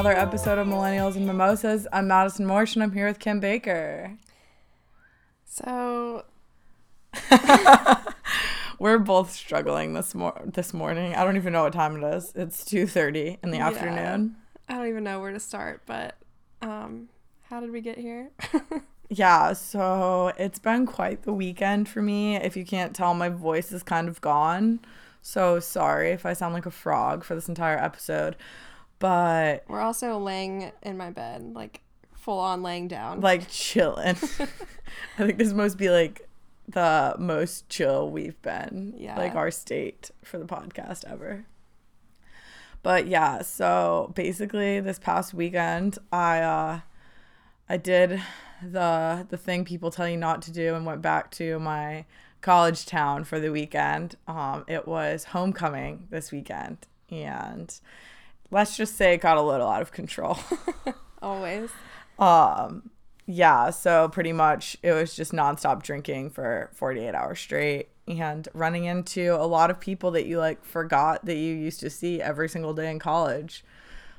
another episode of Millennials and Mimosas. I'm Madison Morsh, and I'm here with Kim Baker. So We're both struggling this mor- this morning. I don't even know what time it is. It's 2:30 in the Yeah. afternoon. I don't even know where to start, but um, how did we get here? Yeah, so it's been quite the weekend for me. If you can't tell, my voice is kind of gone. So sorry if I sound like a frog for this entire episode. But We're also laying in my bed, like full on laying down. like chilling. I think this must be like the most chill we've been, Yeah. like our state for the podcast ever. But yeah, so basically this past weekend I uh I did the the thing people tell you not to do and went back to my college town for the weekend. Um it was homecoming this weekend and let's just say it got a little out of control. Always. Um, yeah, so pretty much it was just nonstop drinking for 48 hours straight and running into a lot of people that you like forgot that you used to see every single day in college.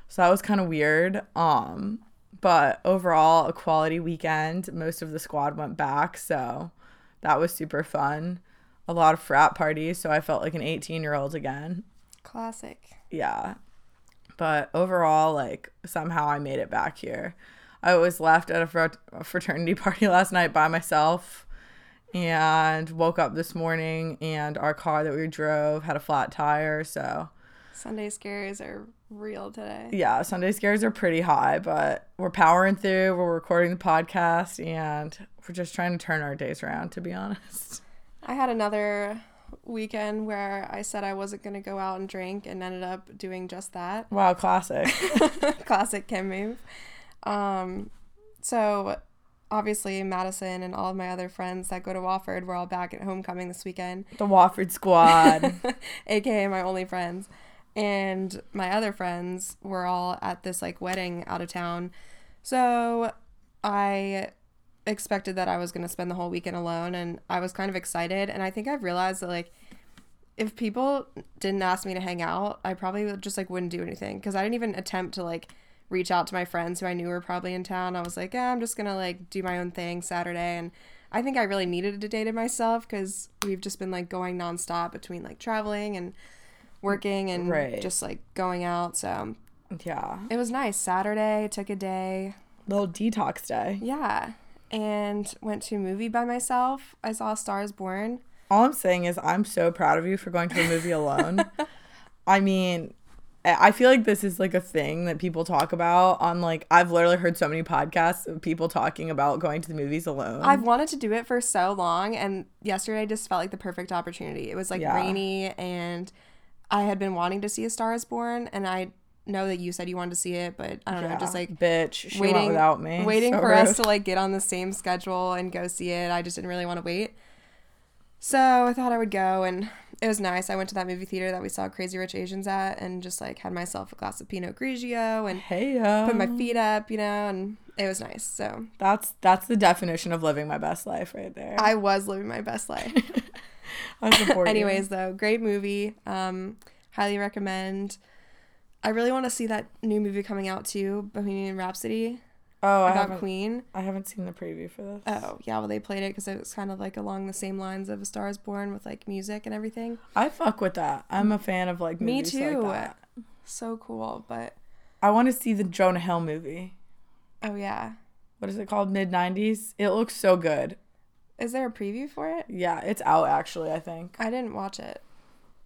So that was kind of weird. Um, but overall, a quality weekend. Most of the squad went back, so that was super fun. A lot of frat parties, so I felt like an 18 year old again Classic. yeah but overall like somehow i made it back here i was left at a, fraternity party last night by myself and woke up this morning and our car that we drove had a flat tire so Sunday scares are real today. yeah sunday scares are pretty high but we're powering through we're recording the podcast and we're just trying to turn our days around to be honest I had another weekend where I said I wasn't going to go out and drink and ended up doing just that. wow classic Classic Kim move. Um, so obviously Madison and all of my other friends that go to Wofford were all back at homecoming this weekend. the wofford squad. Aka my only friends. And my other friends were all at this like wedding out of town. So i expected that i was going to spend the whole weekend alone and i was kind of excited. And i think i've realized that like if people didn't ask me to hang out i probably just like wouldn't do anything because i didn't even attempt to like reach out to my friends who i knew were probably in town. I was like yeah i'm just gonna like do my own thing saturday. And i think i really needed a day to myself because we've just been like going nonstop between like traveling and working and Right. just like going out so yeah. it was nice. Saturday took a day. Little detox day. Yeah. And went to a movie by myself. I saw stars born. All I'm saying is I'm so proud of you for going to a movie alone. I mean, I feel like this is like a thing that people talk about on like I've literally heard so many podcasts of people talking about going to the movies alone. I've wanted to do it for so long, and yesterday just felt like the perfect opportunity. It was like Yeah. rainy, and I had been wanting to see A Star Is Born, and I know that you said you wanted to see it, but I don't know, just like bitch, waiting without me. waiting So for us to like get on the same schedule and go see it. I just didn't really want to wait. So I thought I would go, and it was nice. I went to that movie theater that we saw Crazy Rich Asians at, and just like had myself a glass of Pinot Grigio and Hey yo. put my feet up, you know, and it was nice. So That's that's the definition of living my best life right there. I was living my best life. I support you. Anyways, though, great movie. Um, highly recommend. I really want to see that new movie coming out too, Bohemian Rhapsody oh, I about haven't Queen. I haven't seen the preview for this. Oh, yeah, well they played it because it was kind of like along the same lines of A Star Is Born with like music and everything. I fuck with that. I'm a fan of like Me movies too. like that. So cool, but I want to see the Jonah Hill movie. oh yeah, What is it called? Mid 90s. It looks so good. is there a preview for it? Yeah, it's out actually, I think. I didn't watch it.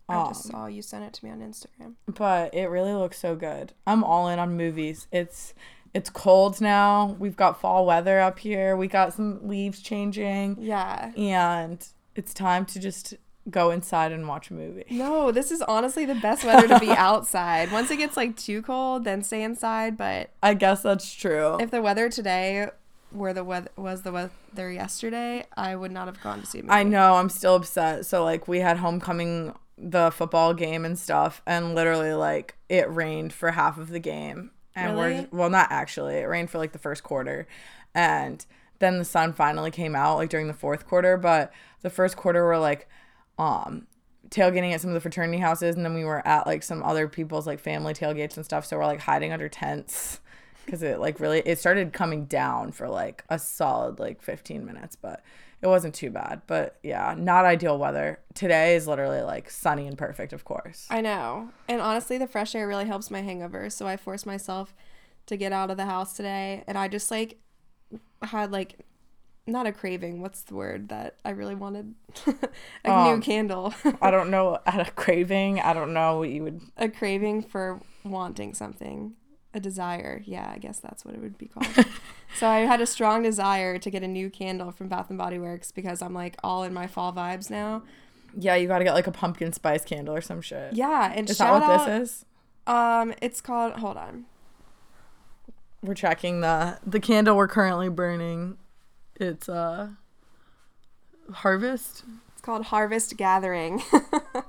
I just Um, saw you sent it to me on Instagram. But it really looks so good. I'm all in on movies. It's it's cold now. We've got fall weather up here. We got some leaves changing Yeah. and it's time to just go inside and watch a movie. No, this is honestly the best weather to be outside. Once it gets like too cold, then stay inside. But I guess that's true. if the weather today were the weather was the weather yesterday, I would not have gone to see a movie. I know I'm still upset. So like we had homecoming the football game and stuff, and literally like it rained for half of the game. And Really? we're well, not actually. It rained for like the first quarter, and then the sun finally came out like during the fourth quarter. But the first quarter were like, um, tailgating at some of the fraternity houses, and then we were at like some other people's like family tailgates and stuff. So we're like hiding under tents because it like really it started coming down for like a solid like 15 minutes, but it wasn't too bad. But yeah, not ideal weather. Today is literally like sunny and perfect, of course. I know. And honestly, the fresh air really helps my hangover. So I forced myself to get out of the house today. And I just like had like, not a craving. What's the word that I really wanted? a new Um, candle. I don't know. A craving. I don't know what you would. a craving for wanting something. A desire. Yeah, I guess that's what it would be called. so I had a strong desire to get a new candle from Bath and Body Works because I'm like all in my fall vibes now. Yeah, you got to get like a pumpkin spice candle or some shit. Yeah, and Is that what out, this is? Um, it's called. Hold on. We're checking the the candle we're currently burning. It's uh harvest. It's called Harvest Gathering.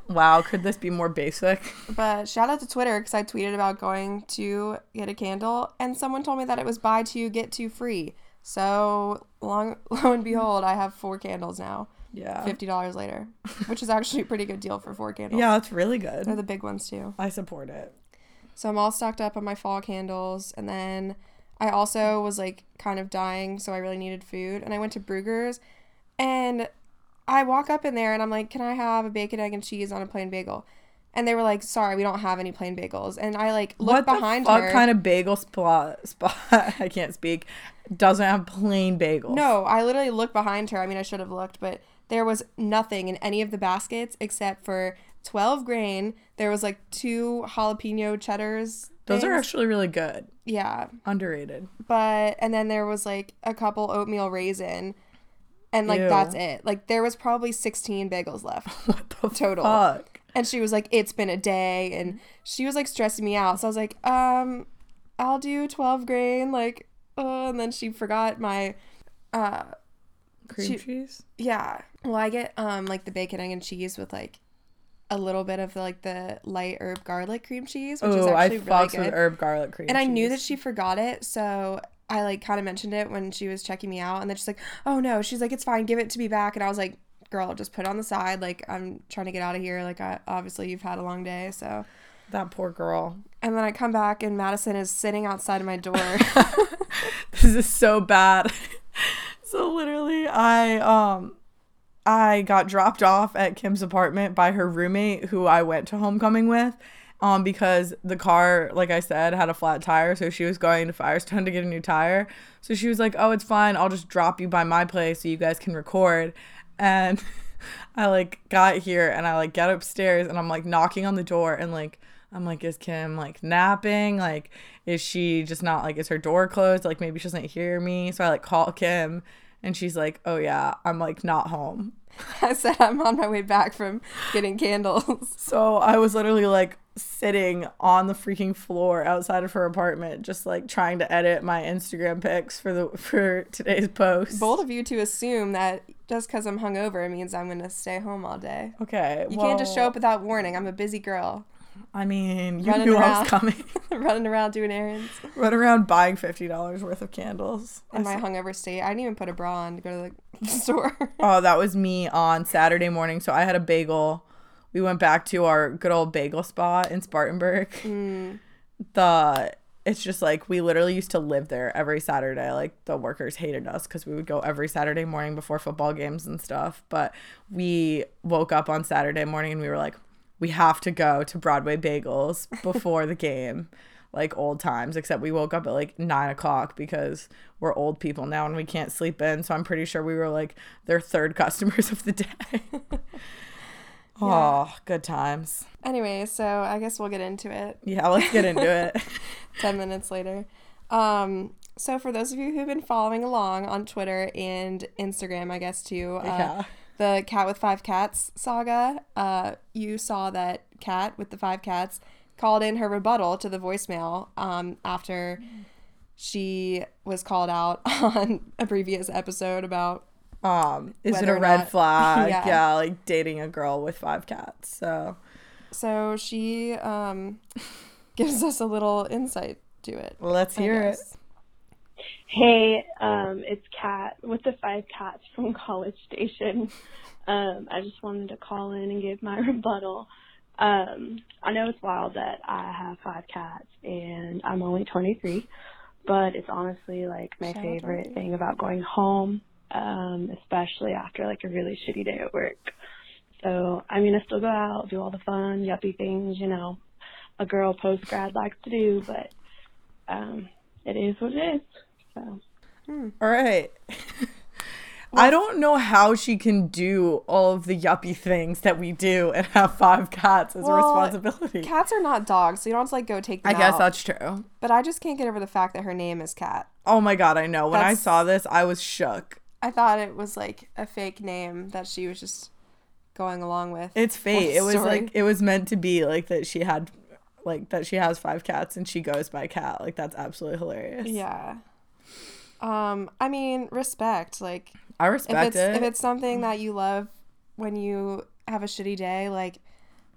Wow, could this be more basic? but shout out to Twitter because I tweeted about going to get a candle, and someone told me that it was buy two get two free. So long, lo and behold, I have four candles now. Yeah. Fifty dollars later, which is actually a pretty good deal for four candles. Yeah, it's really good. they're the big ones too. I support it. So I'm all stocked up on my fall candles, and then I also was like kind of dying, so I really needed food, and I went to Bruegger's, and I walk up in there and I'm like, "Can I have a bacon, egg, and cheese on a plain bagel?" And they were like, "Sorry, we don't have any plain bagels." And I like looked behind fuck her. What kind of bagel spot spot I can't speak doesn't have plain bagels. no, I literally looked behind her. I mean, I should have looked, but there was nothing in any of the baskets except for 12 grain. There was like two jalapeno cheddars. Those are actually really good. yeah, Underrated. but and then there was like a couple oatmeal raisin and like Ew. that's it like there was probably 16 bagels left Total. fuck? and she was like it's been a day and she was like stressing me out so i was like um i'll do 12 grain like uh, and then she forgot my uh Cream She- cheese? yeah well i get um like the bacon egg and cheese with like a little bit of like the light herb garlic cream cheese which is Oh, I actually really good herb garlic cream and I knew that she forgot it, so I like kind of mentioned it when she was checking me out, and then she's like, "Oh no," she's like, "It's fine, give it to me back," and I was like, "Girl, just put it on the side. Like I'm trying to get out of here. Like I obviously you've had a long day, so." that poor girl. And then I come back and Madison is sitting outside of my door. This is so bad. so literally I um I got dropped off at Kim's apartment by her roommate who I went to homecoming with. Um, because the car, like I said, had a flat tire, so she was going to Firestone to get a new tire. So she was like, "Oh, it's fine. I'll just drop you by my place so you guys can record." And I like got here and I like get upstairs and I'm like knocking on the door and like I'm like, is Kim like napping? Like, is she just not like, is her door closed? Like, maybe she doesn't hear me. So I like call Kim and she's like, oh yeah, I'm like not home. I said I'm on my way back from getting candles. So I was literally like sitting on the freaking floor outside of her apartment, just like trying to edit my Instagram pics for the for today's post. Bold of you to assume that just because I'm hungover it means I'm gonna stay home all day. Okay, You can't just show up without warning. I'm a busy girl, I mean, you running knew I around. was coming. running around doing errands. Run around buying fifty dollars worth of candles. in my hungover state. I didn't even put a bra on to go to the store. Oh, that was me on Saturday morning. So I had a bagel. We went back to our good old bagel spot in Spartanburg. Mm. The it's just like we literally used to live there every Saturday. Like the workers hated us because we would go every Saturday morning before football games and stuff. But we woke up on Saturday morning and we were like, we have to go to Broadway Bagels before the game, like old times. Except we woke up at like nine o'clock because we're old people now and we can't sleep in. So I'm pretty sure we were like their third customers of the day. Oh, good times. anyway, so I guess we'll get into it Yeah, let's get into it. 10 minutes later. Um, so for those of you who've been following along on Twitter and Instagram, I guess too, uh, Yeah. the Kat with Five Cats saga, uh, you saw that Kat with the five cats called in her rebuttal to the voicemail um, after she was called out on a previous episode about Um, is it a red not- flag? Yeah. yeah, like dating a girl with five cats. So So she um, gives us a little insight to it. let's I hear it. Hey, um, it's Kat with the five cats from College Station. Um, I just wanted to call in and give my rebuttal. Um, I know it's wild that I have five cats and I'm only 23, but it's honestly like my Shout favorite thing about going home, um, especially after like a really shitty day at work. So, I mean, I still go out, do all the fun, yuppie things, you know, a girl post grad likes to do, but, um, it is what it is. So. All right. I don't know how she can do all of the yuppie things that we do and have five cats as a responsibility. Cats are not dogs, so you don't have to like go take them I guess out. that's true. But I just can't get over the fact that her name is Kat. Oh my god, I know. When I saw this, I was shook. I thought it was like a fake name that she was just going along with. It's fate. It was story. like it was meant to be like that she had like that she has five cats and she goes by Kat. Like that's absolutely hilarious. yeah. Um, I mean, respect. Like I respect if it's it. if it's something that you love when you have a shitty day, like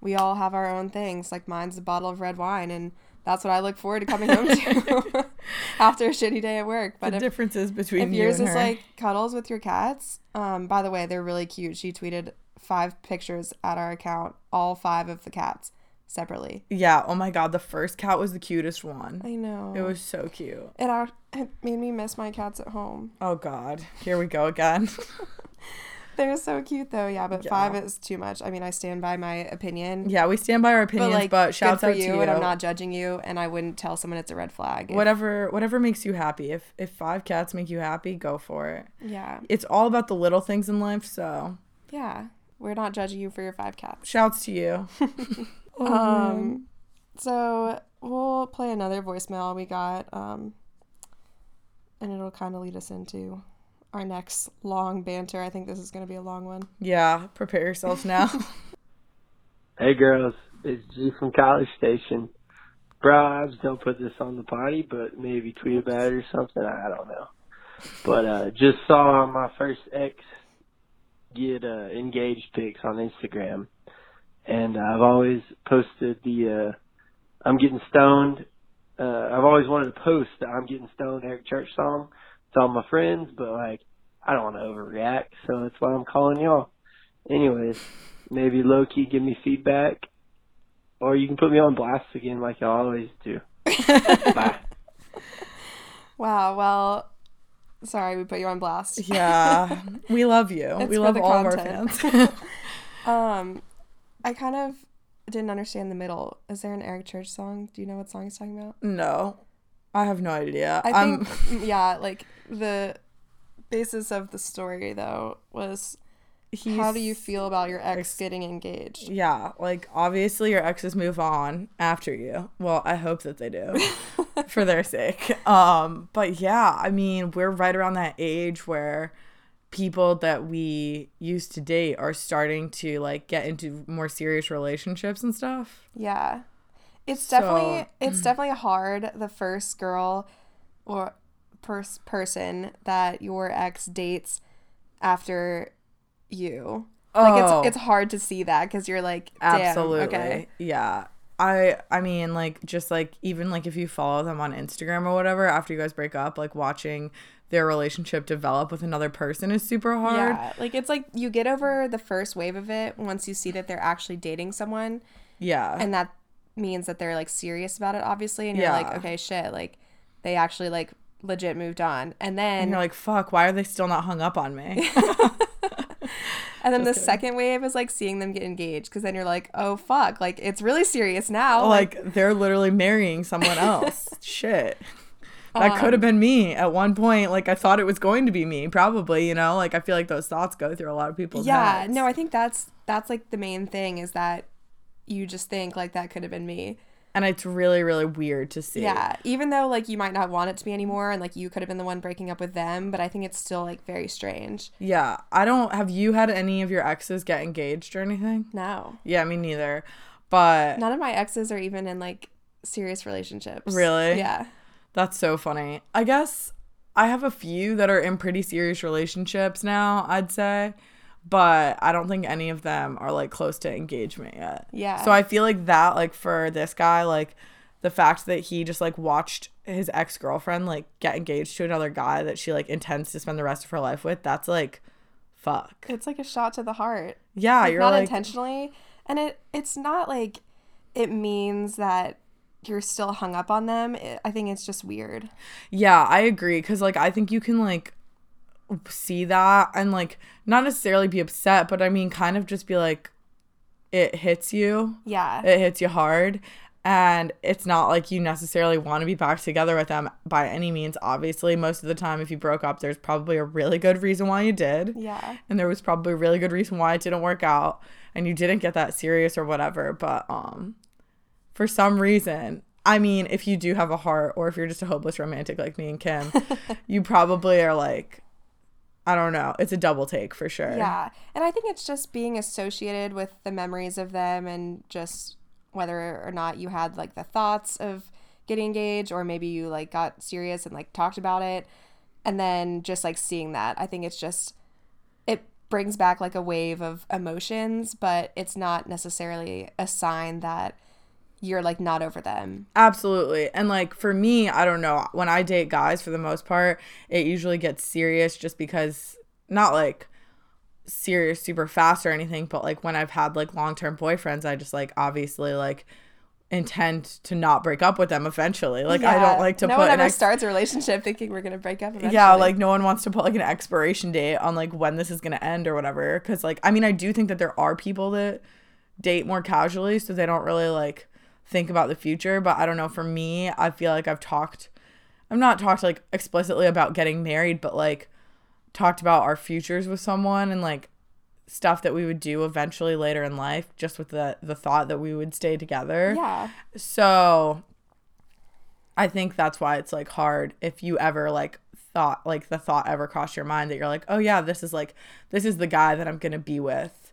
we all have our own things. Like mine's a bottle of red wine, and that's what I look forward to coming home to after a shitty day at work. But the if, differences between if you yours is like cuddles with your cats, um, by the way, they're really cute. She tweeted five pictures at our account, all five of the cats separately. yeah, oh my god, the first cat was the cutest one. I know. It was so cute. It, it made me miss my cats at home. Oh god, here we go again. They're so cute though, yeah. But Yeah. five is too much. I mean, I stand by my opinion. yeah, we stand by our but opinions, like, but, shouts out you, to you. and I'm not judging you, and I wouldn't tell someone it's a red flag. if- whatever whatever makes you happy. If if five cats make you happy, go for it. Yeah, It's all about the little things in life, so yeah. We're not judging you for your five cats. shouts to you. Oh, Um, so we'll play another voicemail we got, um, and it'll kind of lead us into our next long banter. I think this is going to be a long one. yeah, prepare yourselves now. Hey girls, it's G from College Station. Bro, don't put this on the potty, but maybe tweet about it or something. I don't know. But uh just saw my first ex get uh engaged pics on Instagram. And I've always posted the uh I'm getting stoned. Uh I've always wanted to post the I'm getting stoned Eric Church song to all my friends, but like I don't want to overreact, so that's why I'm calling y'all. Anyways, maybe low key give me feedback, or you can put me on blast again like y'all always do. Bye. Wow. Well, sorry we put you on blast. yeah, we love you. It's we love the all of our fans. Um, I kind of didn't understand the middle. Is there an Eric Church song? Do you know what song he's talking about? no, I have no idea. I I'm think, yeah, like the basis of the story though was how do you feel about your ex getting engaged? Yeah, like obviously your exes move on after you. Well, I hope that they do for their sake. Um, but yeah, I mean, we're right around that age where people that we used to date are starting to like get into more serious relationships and stuff. Yeah. It's So- definitely it's definitely hard the first girl or pers- person that your ex dates after you. Like Oh. it's it's hard to see that cuz you're like Absolutely. okay. Yeah. I I mean like just like even like if you follow them on Instagram or whatever after you guys break up, like watching their relationship develop with another person is super hard. Yeah, like it's like you get over the first wave of it once you see that they're actually dating someone Yeah. and that means that they're like serious about it obviously and you're like okay shit like they actually like legit moved on and then and you're like, fuck, why are they still not hung up on me? and then the second wave is like seeing them get engaged because then you're like oh fuck like it's really serious now like, like they're literally marrying someone else. Shit. That could Um, have been me at one point. Like I thought it was going to be me, probably, you know? Like I feel like those thoughts go through a lot of people's yeah heads. no i think that's that's like the main thing is that you just think like that could have been me and it's really, really weird to see. yeah even though like you might not want it to be anymore and like you could have been the one breaking up with them but i think it's still like very strange Yeah. I don't have you had any of your exes get engaged or anything? no Yeah, me neither. But none of my exes are even in like serious relationships Really? yeah That's so funny. I guess I have a few that are in pretty serious relationships now, I'd say. But I don't think any of them are like close to engagement yet. Yeah. So I feel like that, like for this guy, like the fact that he just like watched his ex girlfriend like get engaged to another guy that she like intends to spend the rest of her life with, that's like fuck. It's like a shot to the heart. Yeah, Like, you're not like intentionally, and it it's not like it means that you're still hung up on them. It, I think it's just weird. Yeah, I agree cuz like I think you can like see that and like not necessarily be upset, but I mean kind of just be like it hits you. Yeah. It hits you hard and it's not like you necessarily want to be back together with them by any means. Obviously, most of the time if you broke up, there's probably a really good reason why you did. yeah. And there was probably a really good reason why it didn't work out and you didn't get that serious or whatever, but um for some reason I mean, if you do have a heart, or if you're just a hopeless romantic like me and Kim, you probably are like, I don't know. It's a double take for sure. Yeah. And I think it's just being associated with the memories of them and just whether or not you had like the thoughts of getting engaged or maybe you like got serious and like talked about it and then just like seeing that. I think it's just it brings back like a wave of emotions, but it's not necessarily a sign that you're like not over them. Absolutely. And like for me, I don't know, when I date guys for the most part, it usually gets serious just because not like serious super fast or anything, but like when I've had like long-term boyfriends, I just like obviously like intend to not break up with them eventually. Like I don't like to no put one ever ex- starts a relationship thinking we're gonna break up. Eventually. yeah, like no one wants to put like an expiration date on like when this is going to end or whatever cuz like I mean I do think that there are people that date more casually so they don't really like think about the future, but I don't know for me, I feel like I've talked I've not talked like explicitly about getting married, but like talked about our futures with someone and like stuff that we would do eventually later in life just with the the thought that we would stay together. yeah, So I think that's why it's like hard if you ever like thought like the thought ever crossed your mind that you're like, "Oh yeah, this is like this is the guy that I'm going to be with."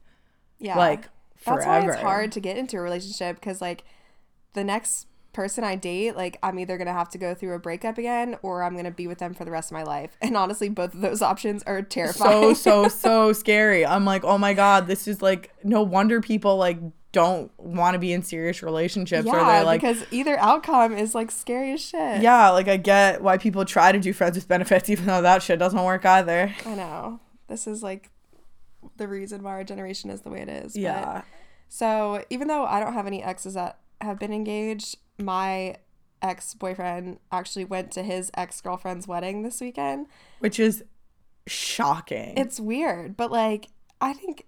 yeah. Like That's forever. why it's hard to get into a relationship because like the next person I date, like I'm either gonna have to go through a breakup again or I'm gonna be with them for the rest of my life. And honestly, both of those options are terrifying. so so so scary. I'm like, "Oh my god, this is like no wonder people like don't want to be in serious relationships or yeah, they're like because either outcome is like scary as shit. yeah, like I get why people try to do friends with benefits even though that shit doesn't work either. I know. This is like the reason why our generation is the way it is. but- Yeah. So even though I don't have any exes that have been engaged, my ex boyfriend actually went to his ex girlfriend's wedding this weekend. Which is shocking. It's weird, but like I think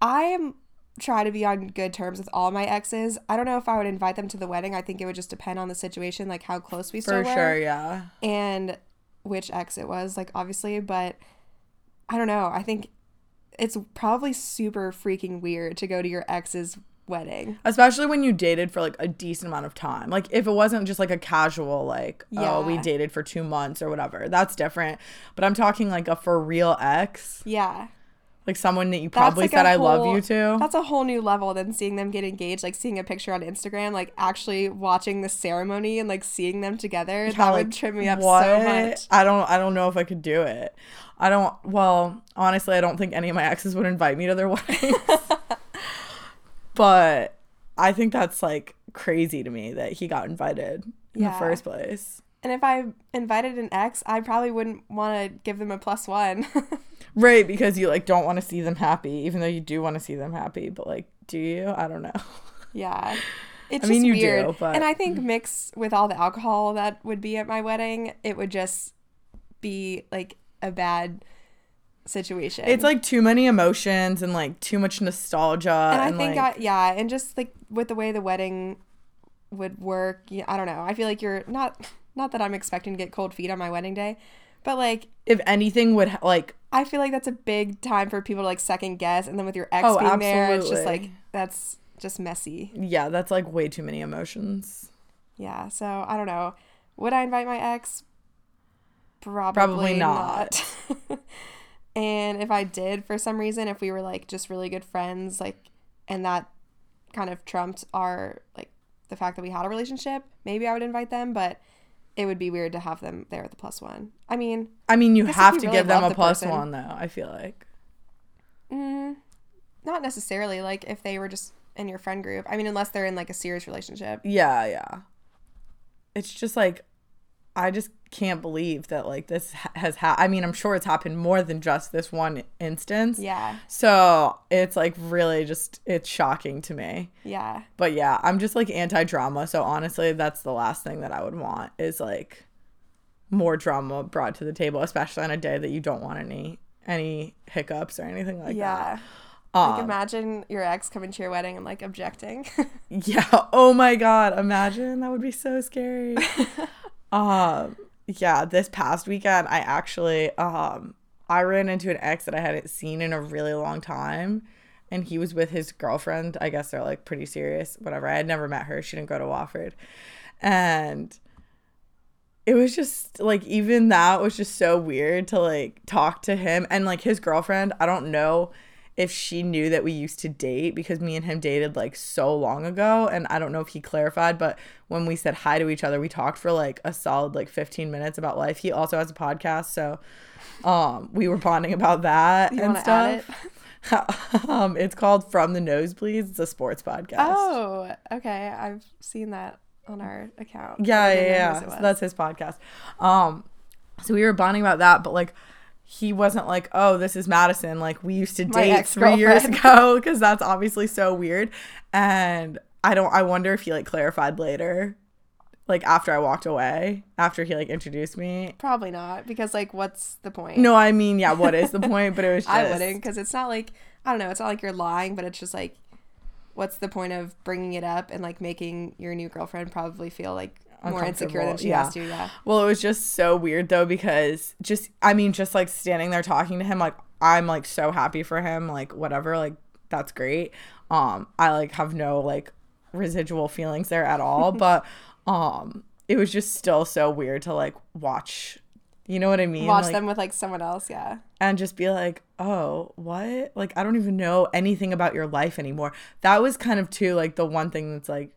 I am try to be on good terms with all my exes. I don't know if I would invite them to the wedding. I think it would just depend on the situation, like how close we still for were, sure, yeah. and which ex it was, like obviously. But I don't know. I think it's probably super freaking weird to go to your ex's wedding. Especially when you dated for like a decent amount of time. Like if it wasn't just like a casual like oh we dated for 2 months or whatever. That's different. But I'm talking like a for real ex, Yeah. like someone that you probably like said I love you to. That's a whole new level than seeing them get engaged, like seeing a picture on Instagram, like actually watching the ceremony and like seeing them together. Yeah, that like, would trip me up what? so much. I don't I don't know if I could do it. I don't well, honestly, I don't think any of my exes would invite me to their weddings. But I think that's like crazy to me that he got invited in Yeah. the first place. And if I invited an ex, I probably wouldn't want to give them a plus one. Right, because you like don't want to see them happy, even though you do want to see them happy. But like, do you? I don't know. yeah. It's I just mean, you do, weird. but- And I think mixed with all the alcohol that would be at my wedding, it would just be like a bad situation. It's like too many emotions and like too much nostalgia. and And, I think like, I, yeah, and just like with the way the wedding would work, yeah, I don't know. I feel like you're not not that I'm expecting to get cold feet on my wedding day, but like if anything would like I feel like that's a big time for people to like second guess, and then with your ex Oh, being there, it's just like that's just messy. yeah, that's like way too many emotions. Yeah, so I don't know. Would I invite my ex? Probably, Probably not. and if I did for some reason, if we were like just really good friends, like, and that kind of trumped our like the fact that we had a relationship, maybe I would invite them. But it would be weird to have them there at the plus one. I mean, I mean, you if have to really give them a the plus person. one though. I feel like. mm, not necessarily. Like if they were just in your friend group. I mean, unless they're in like a serious relationship. Yeah, yeah. It's just like I just can't believe that like this has ha- I mean, I'm sure it's happened more than just this one instance. Yeah, So, it's like really just it's shocking to me. yeah, But yeah, I'm just like anti-drama, so honestly, that's the last thing that I would want is like more drama brought to the table, especially on a day that you don't want any any hiccups or anything like yeah. that. Like Um, imagine your ex coming to your wedding and like objecting. Yeah. Oh my god. Imagine that would be so scary. um. Yeah. This past weekend, I actually um I ran into an ex that I hadn't seen in a really long time, and he was with his girlfriend. I guess they're like pretty serious. Whatever. I had never met her. She didn't go to Wofford, and it was just like even that was just so weird to like talk to him and like his girlfriend. I don't know if she knew that we used to date because me and him dated like so long ago and I don't know if he clarified but when we said hi to each other we talked for like a solid like 15 minutes about life. He also has a podcast so um we were bonding about that You and stuff. um it's called From the Nosebleeds. It's a sports podcast. oh, okay. I've seen that on our account. Yeah, yeah, yeah. So that's his podcast. Um, so we were bonding about that, but like, he wasn't like, oh, this is Madison. Like we used to date three years ago because that's obviously so weird. And I don't. I wonder if he like clarified later, like after I walked away, after he like introduced me. Probably not because like, what's the point? No, I mean, yeah. What is the point? But it was. Just, I wouldn't because it's not like I don't know. It's not like you're lying, but it's just like, what's the point of bringing it up and like making your new girlfriend probably feel like more insecure than she yeah. has to? Yeah. Well, it was just so weird though because just I mean just like standing there talking to him like I'm like so happy for him like whatever like that's great. Um I like have no like residual feelings there at all but um it was just still so weird to like watch you know what I mean? Watch Like, them with like someone else. Yeah. and just be like, "Oh, what? Like I don't even know anything about your life anymore." That was kind of too like the one thing that's like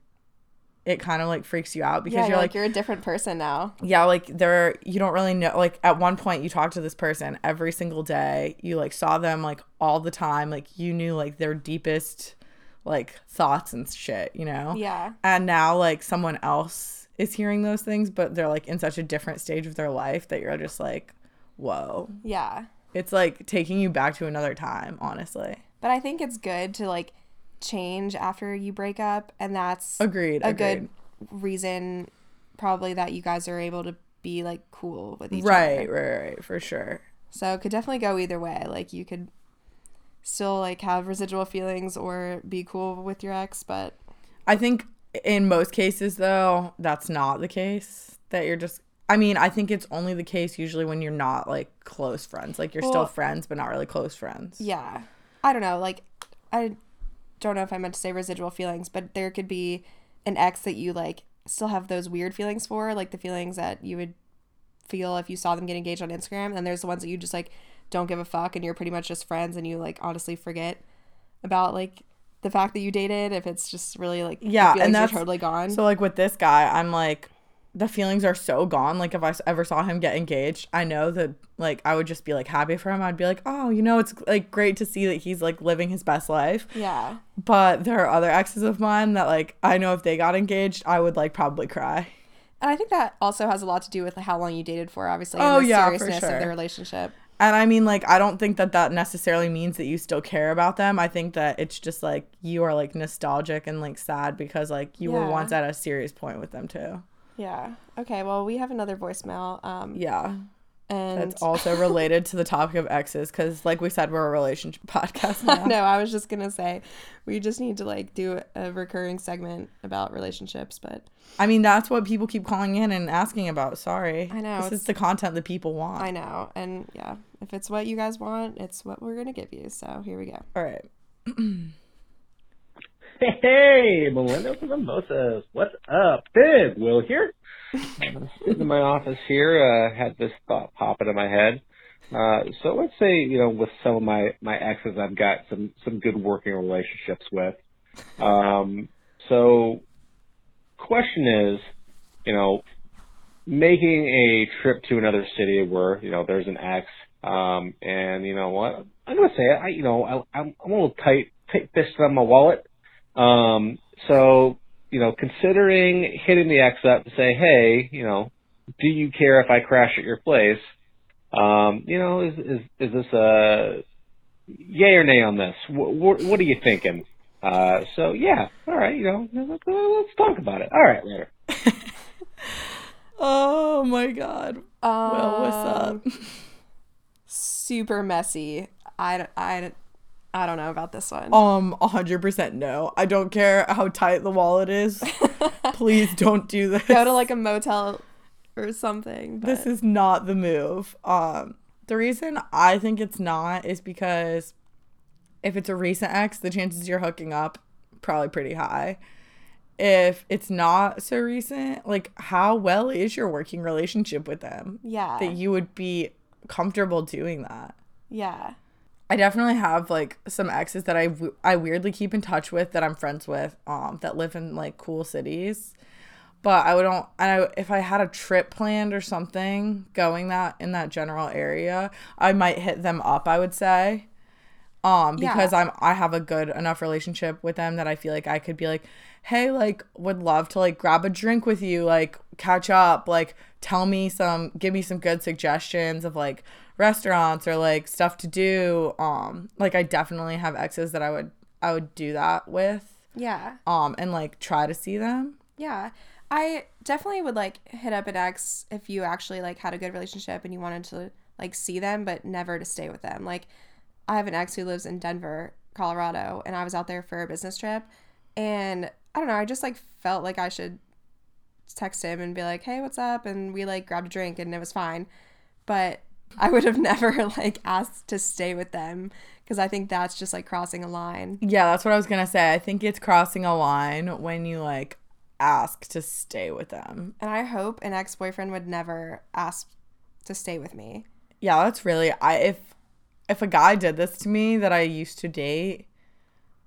it kind of like freaks you out because yeah. you're You're like like, you're a different person now. yeah like there you don't really know like at one point you talked to this person every single day you like saw them like all the time like you knew like their deepest like thoughts and shit you know Yeah. and now like someone else is hearing those things but they're like in such a different stage of their life that you're just like whoa Yeah. it's like taking you back to another time honestly But I think it's good to like change after you break up, and that's agreed a agreed. good reason, probably that you guys are able to be like cool with each right other. right right right, for sure So it could definitely go either way. Like you could still like have residual feelings or be cool with your ex, but I think in most cases though, that's not the case. That you're just I mean, I think it's only the case usually when you're not like close friends. Like you're still friends but not really close friends. yeah. I don't know. Like I don't know if I meant to say residual feelings, but there could be an ex that you like still have those weird feelings for, like the feelings that you would feel if you saw them get engaged on Instagram. And there's the ones that you just like don't give a fuck and you're pretty much just friends and you like honestly forget about like the fact that you dated if it's just really like Yeah, and that's- totally gone. So like with this guy, I'm like the feelings are so gone. Like if I ever saw him get engaged, I know that like I would just be like happy for him. I'd be like, "Oh, you know, it's like great to see that he's like living his best life." yeah. But there are other exes of mine that like I know if they got engaged, I would like probably cry. And I think that also has a lot to do with how long you dated for, obviously, Oh, and the yeah, for seriousness of sure. the relationship. And I mean, like, I don't think that that necessarily means that you still care about them. I think that it's just like you are like nostalgic and like sad because like you were once at a serious point with them too. Yeah. Okay. Well, we have another voicemail. Um, Yeah. and That's also related to the topic of exes because, like we said, we're a relationship podcast now. no, I was just gonna say we just need to like do a recurring segment about relationships, but I mean, that's what people keep calling in and asking about. Sorry. I know, This it's- is the content that people want. I know, and yeah, if it's what you guys want, it's what we're gonna give you. So here we go. All right. Hey, Melinda from Mimosas. What's up? Big Will here. In my office here, uh, had this thought pop into my head. Uh, so let's say, you know, with some of my, my exes I've got some, some good working relationships with. Um, so question is, you know, making a trip to another city where you know there's an ex, um, and you know what, I'm gonna say. I, you know, I, I'm, a little tight, tight fisted on my wallet. Um, so you know, considering hitting the ex up to say, hey, you know, do you care if I crash at your place? Um, you know, is is is this a yay or nay on this? What, what are you thinking? Uh, so yeah, all right, you know, let's, let's talk about it. All right, later. Oh my god. well, what's Um, up? Super messy. I, I, I don't know about this one. Um, 100% no. I don't care how tight the wallet is. Please don't do this. Go to like a motel or something. But this is not the move. Um, the reason I think it's not is because if it's a recent ex, the chances you're hooking up probably pretty high. If it's not so recent, like how well is your working relationship with them yeah, that you would be comfortable doing that? yeah, I definitely have like some exes that I, w- I weirdly keep in touch with that I'm friends with um that live in like cool cities. But I would don't and I, if I had a trip planned or something going that in that general area, I might hit them up, I would say. Um Yeah. because I'm I have a good enough relationship with them that I feel like I could be like, "Hey, like would love to like grab a drink with you, like catch up, like tell me some give me some good suggestions of like restaurants or like stuff to do." Um like I definitely have exes that I would I would do that with yeah, um and like try to see them. yeah. I definitely would like hit up an ex if you actually like had a good relationship and you wanted to like see them, but never to stay with them. Like, I have an ex who lives in Denver, Colorado, and I was out there for a business trip, and I don't know, I just like felt like I should text him and be like, "Hey, what's up?" and we like grabbed a drink and it was fine. But I would have never like asked to stay with them because I think that's just like crossing a line. Yeah, that's what I was gonna say. I think it's crossing a line when you like ask to stay with them. And I hope an ex-boyfriend would never ask to stay with me. Yeah, that's really I if if a guy did this to me that I used to date,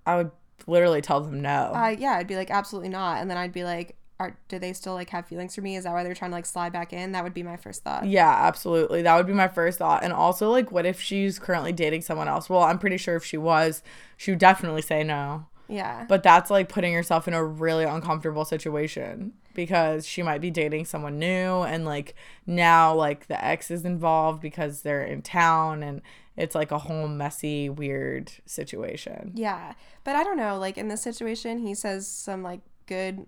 I would literally tell them no. Uh, yeah, I'd be like, absolutely not. And then I'd be like, are do they still like have feelings for me? Is that why they're trying to like slide back in? That would be my first thought. yeah, absolutely. That would be my first thought. And also like what if she's currently dating someone else? Well, I'm pretty sure if she was, she would definitely say no. Yeah. But that's like putting yourself in a really uncomfortable situation because she might be dating someone new and like now like the ex is involved because they're in town and it's like a whole messy weird situation. Yeah. But I don't know, like in this situation, he says some like good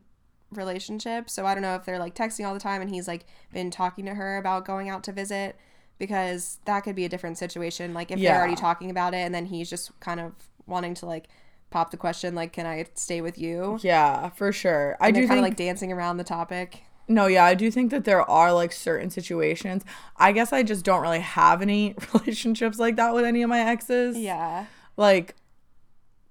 relationship. So I don't know if they're like texting all the time and he's like been talking to her about going out to visit because that could be a different situation. Like if Yeah. they're already talking about it and then he's just kind of wanting to like pop the question like can I stay with you? Yeah, for sure. I do kind think of like dancing around the topic. No, yeah, I do think that there are like certain situations. I guess I just don't really have any relationships like that with any of my exes. Yeah. Like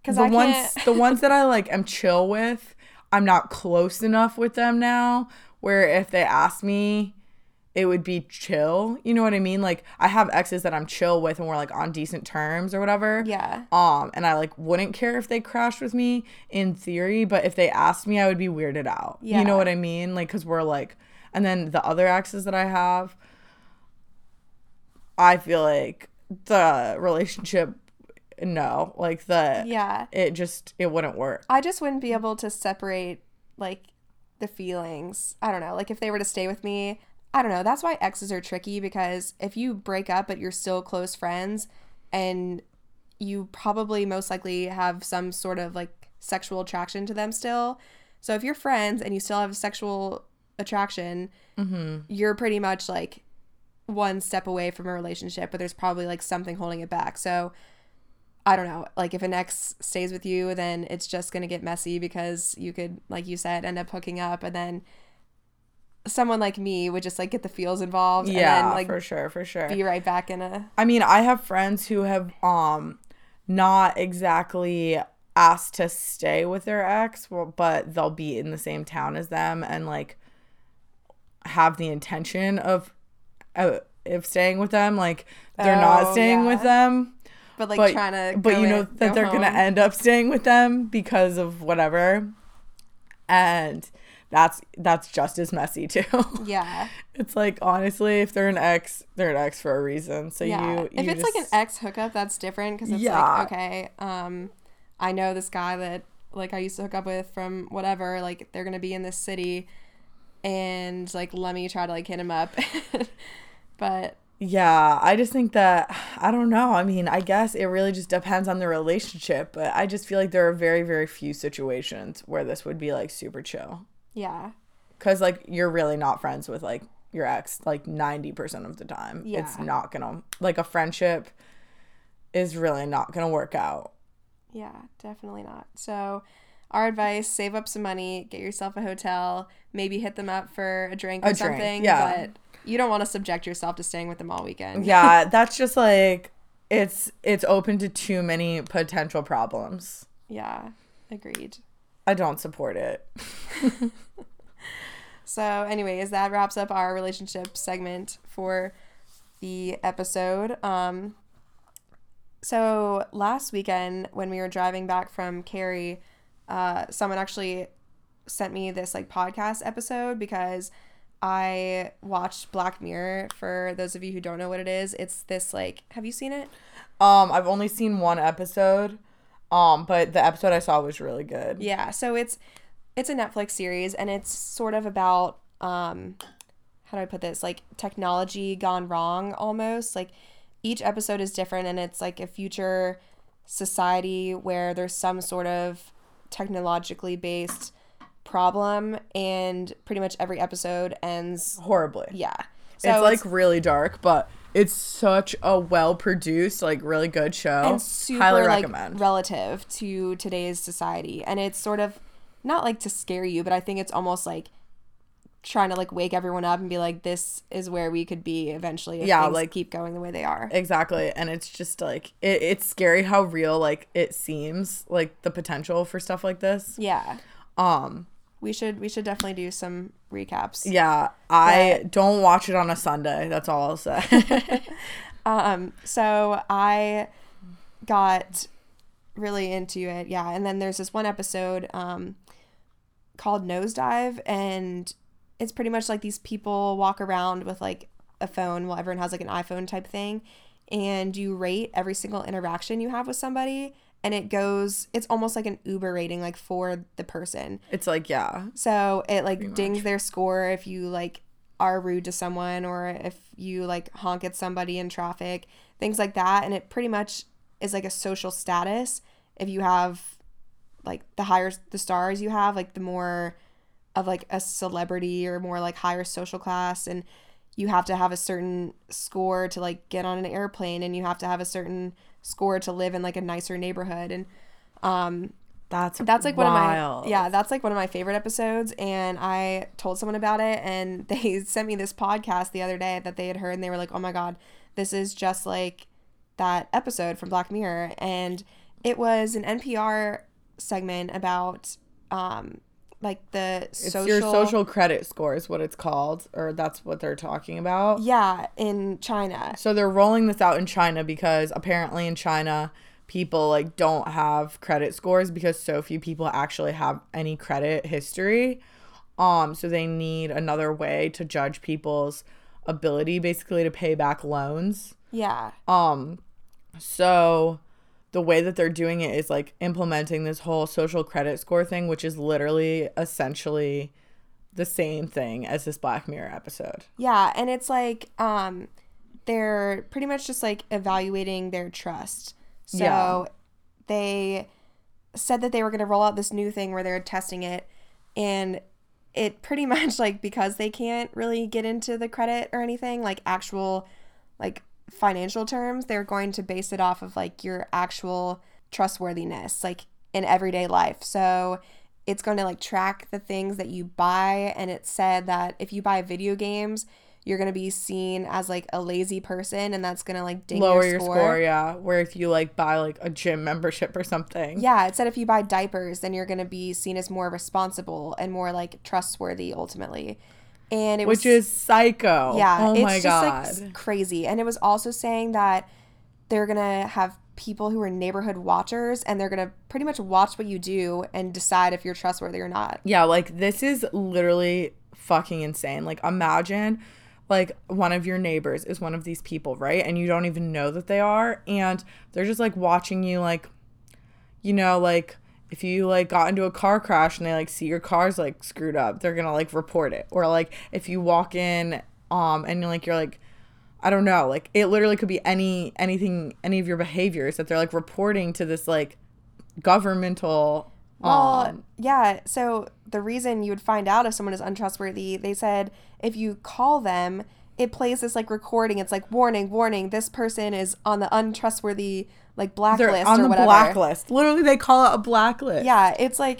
Cuz the I ones the ones that I like am chill with, I'm not close enough with them now where if they ask me it would be chill. You know what I mean? Like I have exes that I'm chill with and we're like on decent terms or whatever. Yeah. Um and I like wouldn't care if they crashed with me in theory, but if they asked me I would be weirded out. Yeah. You know what I mean? Like cuz we're like and then the other exes that I have I feel like the relationship no, like the Yeah. it just it wouldn't work. I just wouldn't be able to separate like the feelings. I don't know. Like if they were to stay with me, I don't know. That's why exes are tricky because if you break up but you're still close friends and you probably most likely have some sort of like sexual attraction to them still. So if you're friends and you still have sexual attraction, mm-hmm. you're pretty much like one step away from a relationship, but there's probably like something holding it back. So I don't know. Like if an ex stays with you, then it's just gonna get messy because you could, like you said, end up hooking up, and then someone like me would just like get the feels involved, Yeah, and then like for sure, for sure. be right back in a I mean, I have friends who have um not exactly asked to stay with their ex, but they'll be in the same town as them and like have the intention of uh, of staying with them. Like they're Oh, not staying with them, but like but trying to but you know that go they're gonna end up staying with them because of whatever. and that's that's just as messy too. Yeah. It's like honestly, if they're an ex, they're an ex for a reason. So Yeah. you, if you it's like an ex hookup, that's different because it's Yeah. like, okay, um, I know this guy that like I used to hook up with from whatever, like they're gonna be in this city and like let me try to like hit him up. but Yeah, I just think that I don't know. I mean, I guess it really just depends on the relationship, but I just feel like there are very very few situations where this would be like super chill. Yeah. Cuz like you're really not friends with like your ex like 90% of the time. Yeah. It's not going to like a friendship is really not going to work out. Yeah, definitely not. So, our advice: save up some money, get yourself a hotel, maybe hit them up for a drink or A drink, something. yeah. But you don't want to subject yourself to staying with them all weekend. Yeah, that's just like it's it's open to too many potential problems. Yeah, agreed. I don't support it. So, anyways, that wraps up our relationship segment for the episode. Um, so last weekend when we were driving back from Cary, uh, someone actually sent me this like podcast episode because I watched Black Mirror. For those of you who don't know what it is, it's this like, have you seen it? Um, I've only seen one episode. Um, but the episode I saw was really good. Yeah, so it's it's a Netflix series and it's sort of about um how do I put this? Like technology gone wrong almost. Like each episode is different and it's like a future society where there's some sort of technologically based problem and pretty much every episode ends Horribly. yeah. It's like really dark, but it's such a well produced, like really good show. and super Highly like recommend. relative to today's society and it's sort of not like to scare you but i think it's almost like trying to like wake everyone up and be like this is where we could be eventually if Yeah, like- keep going the way they are exactly. And it's just like it, it's scary how real like it seems, like the potential for stuff like this. yeah Um we should we should definitely do some recaps yeah, I don't watch it on a Sunday. That's all I'll say. Um, so I got really into it, yeah. And then there's this one episode um, called Nosedive, and it's pretty much like these people walk around with like a phone. Well, everyone has like an iPhone type thing, and you rate every single interaction you have with somebody, and it goes. It's almost like an Uber rating, like for the person. it's like yeah. So it like dings their score if you like are rude to someone or if you like honk at somebody in traffic, things like that. And it pretty much is like a social status. If you have like the higher the stars you have, like the more of like a celebrity or more like higher social class and you have to have a certain score to like get on an airplane and you have to have a certain score to live in like a nicer neighborhood. And um That's that's like wild. one of my yeah that's like one of my favorite episodes. And i told someone about it and they sent me this podcast the other day that they had heard and they were like oh my god this is just like that episode from black mirror. And it was an npr segment about um like the It's social your social credit score is what it's called, or that's what they're talking about. yeah in china So they're rolling this out in China because apparently in China people like don't have credit scores because so few people actually have any credit history. Um so they need another way to judge people's ability basically to pay back loans. yeah Um so the way that they're doing it is like implementing this whole social credit score thing which is literally essentially the same thing as this Black Mirror episode. Yeah, and it's like um they're pretty much just like evaluating their trust. So Yeah. they said that they were going to roll out this new thing where they're testing it and it pretty much like because they can't really get into the credit or anything like actual like financial terms, they're going to base it off of like your actual trustworthiness like in everyday life. So it's going to like track the things that you buy and it said that if you buy video games you're going to be seen as like a lazy person and that's going to like ding Lower your your score. score, yeah. Where if you like buy like a gym membership or something. Yeah, it said if you buy diapers then you're going to be seen as more responsible and more like trustworthy ultimately. And it was which is psycho. yeah, Oh it's my just god. like crazy. And it was also saying that they're going to have people who are neighborhood watchers and they're going to pretty much watch what you do and decide if you're trustworthy or not. Yeah, like this is literally fucking insane. Like imagine like one of your neighbors is one of these people, right? And you don't even know that they are and they're just like watching you like you know, like if you like got into a car crash and they like see your car's like screwed up, they're to like report it. Or like if you walk in um and you're like you're like I don't know, like it literally could be any anything any of your behaviors that they're like reporting to this like governmental Well, um yeah. So the reason you would find out if someone is untrustworthy, they said if you call them, it plays this like recording. It's like warning, warning. This person is on the untrustworthy like blacklist they're on the whatever. blacklist. Literally, they call it a blacklist. Yeah, it's like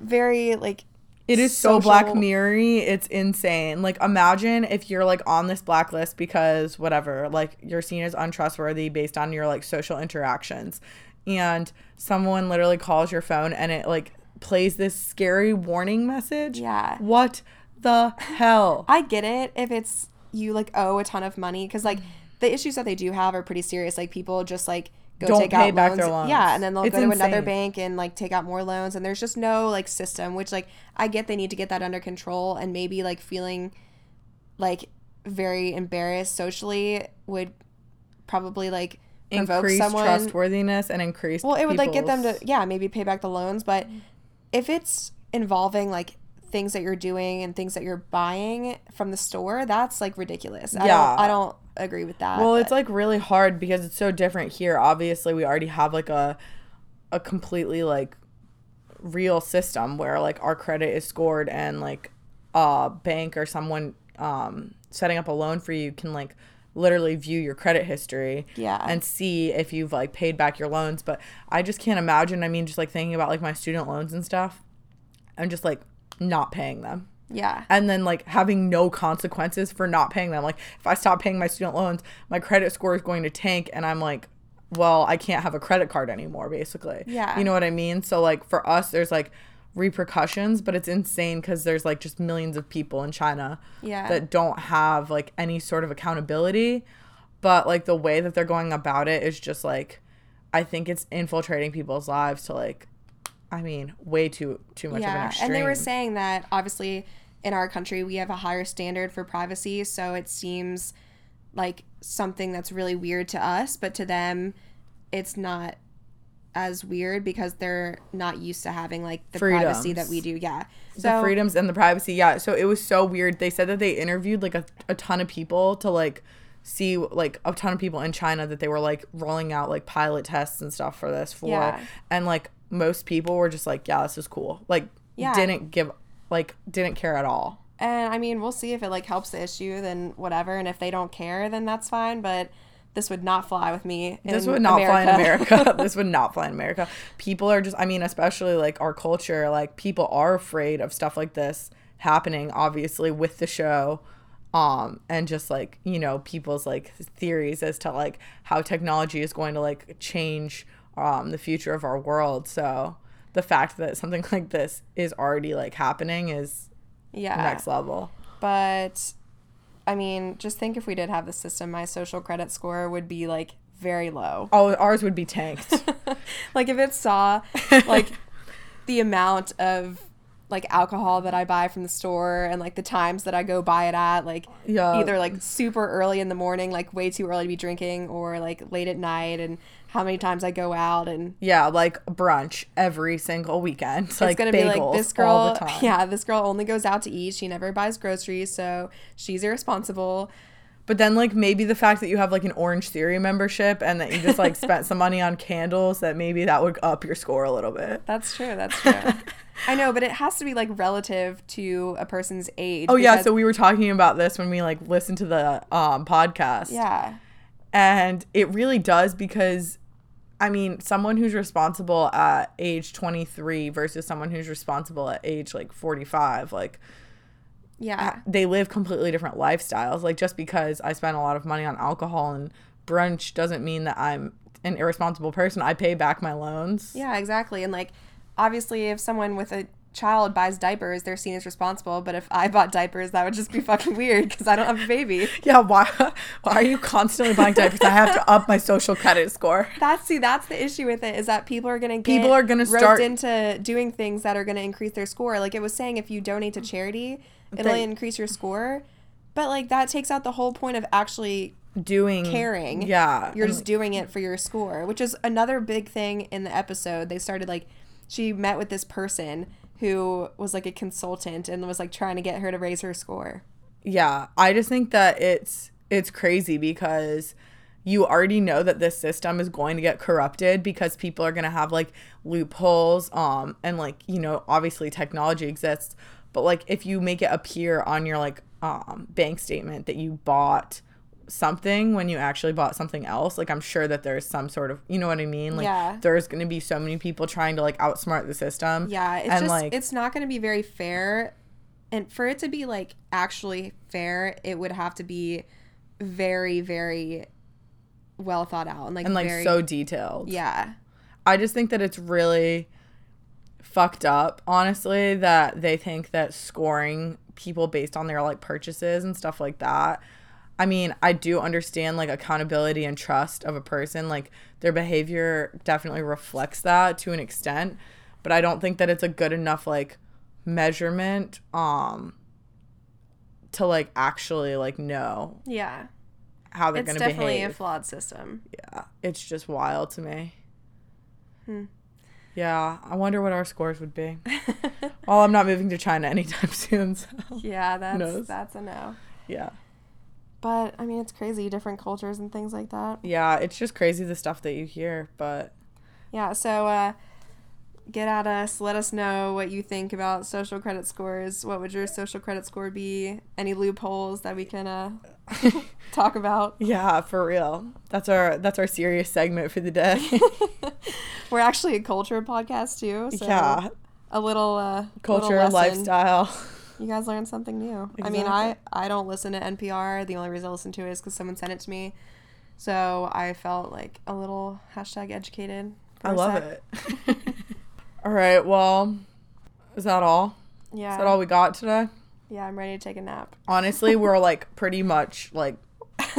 very like it is so Black social- Mirror. It's insane. Like, imagine if you're like on this blacklist because whatever, like you're seen as untrustworthy based on your like social interactions, and someone literally calls your phone and it like plays this scary warning message. Yeah. What the hell? I get it if it's you like owe a ton of money because like the issues that they do have are pretty serious. Like people just like go Don't take pay out back loans. their loans. Yeah, and then they'll It's go to another bank and like take out more loans, and there's just no like system. Which like I get they need to get that under control, and maybe like feeling like very embarrassed socially would probably like provoke Increase someone. trustworthiness and increase. Well, it would like get them to yeah maybe pay back the loans, but mm-hmm. if it's involving like things that you're doing and things that you're buying from the store, that's like ridiculous. I Yeah. don't, I don't agree with that. Well, it's like really hard because it's so different here. Obviously, we already have like a a completely like real system where like our credit is scored and like a bank or someone um setting up a loan for you can like literally view your credit history Yeah. and see if you've like paid back your loans but i just can't imagine i mean just like thinking about like my student loans and stuff i'm just like not paying them yeah. and then like having no consequences for not paying them. Like if I stop paying my student loans, my credit score is going to tank and I'm like, well, I can't have a credit card anymore basically. Yeah. You know what I mean? So like for us there's like repercussions, but it's insane cuz there's like just millions of people in China Yeah. that don't have like any sort of accountability, but like the way that they're going about it is just like I think it's infiltrating people's lives to like I mean, way too too much of an yeah. extreme. And they were saying that obviously in our country we have a higher standard for privacy, so it seems like something that's really weird to us, but to them it's not as weird because they're not used to having like the privacy that we do. Yeah. the freedoms and the privacy. Yeah. So it was so weird. They said that they interviewed like a, a ton of people to like see like a ton of people in China that they were like rolling out like pilot tests and stuff for this for. Yeah. And like most people were just like, yeah, this is cool. Like Yeah. didn't give like didn't care at all. And I mean, we'll see if it like helps the issue, then whatever. And if they don't care, then that's fine. But this would not fly with me. This would not fly in America. this would not fly in America. People are just, I mean, especially like our culture, like people are afraid of stuff like this happening, obviously, with the show. Um, and just like, you know, people's like theories as to like how technology is going to like change um, the future of our world. So the fact that something like this is already like happening is yeah. next level. But I mean, just think if we did have the system, my social credit score would be like very low. Oh, ours would be tanked. like if it saw like the amount of like alcohol that I buy from the store and like the times that I go buy it at, like Yeah. either like super early in the morning, like way too early to be drinking, or like late at night, and how many times I go out and yeah, like brunch every single weekend. it's like gonna be like this girl all the time. yeah this girl only goes out to eat she never buys groceries so she's irresponsible But then like maybe the fact that you have like an Orangetheory membership and that you just like spent some money on candles that maybe that would up your score a little bit. that's true that's true i know but it has to be like relative to a person's age Oh yeah, so we were talking about this when we like listened to the um podcast. yeah And it really does because I mean, someone who's responsible at age 23 versus someone who's responsible at age like 45, like yeah they live completely different lifestyles. Like just because I spend a lot of money on alcohol and brunch doesn't mean that I'm an irresponsible person. I pay back my loans. Yeah, exactly. And like obviously if someone with a child buys diapers, they're seen as responsible. But if I bought diapers, that would just be fucking weird because I don't have a baby. Yeah, why why are you constantly buying diapers? I have to up my social credit score. That's see, that's the issue with it is that people are gonna get People are gonna start- into doing things that are gonna increase their score. Like it was saying, if you donate to mm. charity, it'll They- increase your score. But like that takes out the whole point of actually Doing caring. Yeah. You're just doing it for your score, which is another big thing in the episode. They started like she met with this person who was like a consultant and was like trying to get her to raise her score. yeah i just think that it's it's crazy because you already know that this system is going to get corrupted because people are going to have like loopholes um and like you know obviously technology exists but like if you make it appear on your like um bank statement that you bought something when you actually bought something else like i'm sure that there's some sort of you know what i mean like Yeah. there's going to be so many people trying to like outsmart the system Yeah, it's and just like it's not going to be very fair. And for it to be like actually fair, it would have to be very very well thought out and like and like very, so detailed yeah. I just think that it's really fucked up, honestly, that they think that scoring people based on their like purchases and stuff like that. I mean, I do understand like accountability and trust of a person. Like their behavior definitely reflects that to an extent, but I don't think that it's a good enough like measurement um to like actually like know Yeah. how they're going to behave. It's definitely a flawed system. Yeah, it's just wild to me. Hmm. Yeah, I wonder what our scores would be. well, I'm not moving to China anytime soon, so Yeah, that's that's a no. yeah. But I mean, it's crazy, different cultures and things like that. Yeah, it's just crazy the stuff that you hear, but Yeah, so uh, get at us. Let us know what you think about social credit scores. What would your social credit score be? Any loopholes that we can uh, talk about? yeah, for real. That's our that's our serious segment for the day. We're actually a culture podcast too. So yeah, a little uh, culture, little lifestyle. You guys learned something new. I mean, I I don't listen to NPR. The only reason I listen to it is because someone sent it to me. So I felt like a little hashtag educated. I love sec. it. all right, well, is that all? Yeah. Is that all we got today? Yeah, I'm ready to take a nap. Honestly, we're like pretty much like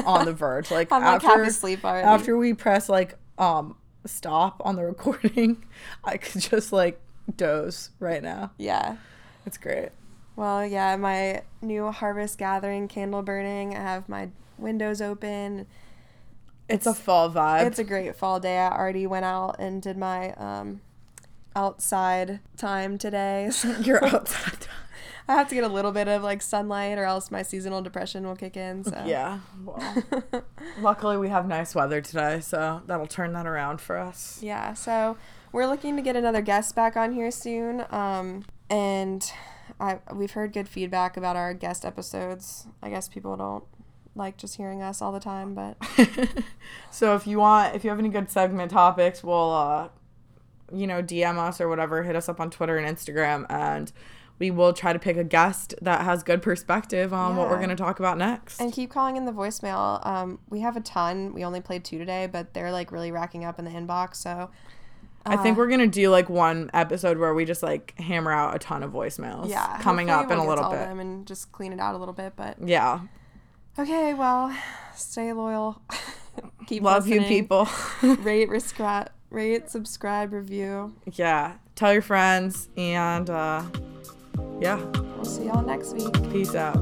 on the verge. Like I'm like after half asleep already. after we press like um stop on the recording, I could just like doze right now. yeah. It's great. Well, yeah, my new harvest gathering candle burning. I have my windows open. It's, a fall vibe. It's a great fall day. I already went out and did my um outside time today. So You're outside. I have to get a little bit of like sunlight or else my seasonal depression will kick in. So yeah. Well, luckily we have nice weather today, so that'll turn that around for us. Yeah, so we're looking to get another guest back on here soon. Um, and I we've heard good feedback about our guest episodes. I guess people don't like just hearing us all the time, but so if you want, if you have any good segment topics, we'll, uh, you know, DM us or whatever. Hit us up on Twitter and Instagram, and we will try to pick a guest that has good perspective on what we're going to talk about next. and keep calling in the voicemail. Um, we have a ton. We only played two today, but they're like really racking up in the inbox. So I think we're gonna do like one episode where we just like hammer out a ton of voicemails. yeah, coming up in we'll a get to little bit. them and just clean it out a little bit. But Yeah, okay, well, stay loyal. keep love you, people. Rate, rescra- rate, subscribe, review. yeah, tell your friends, and uh, yeah, We'll see y'all next week. peace out.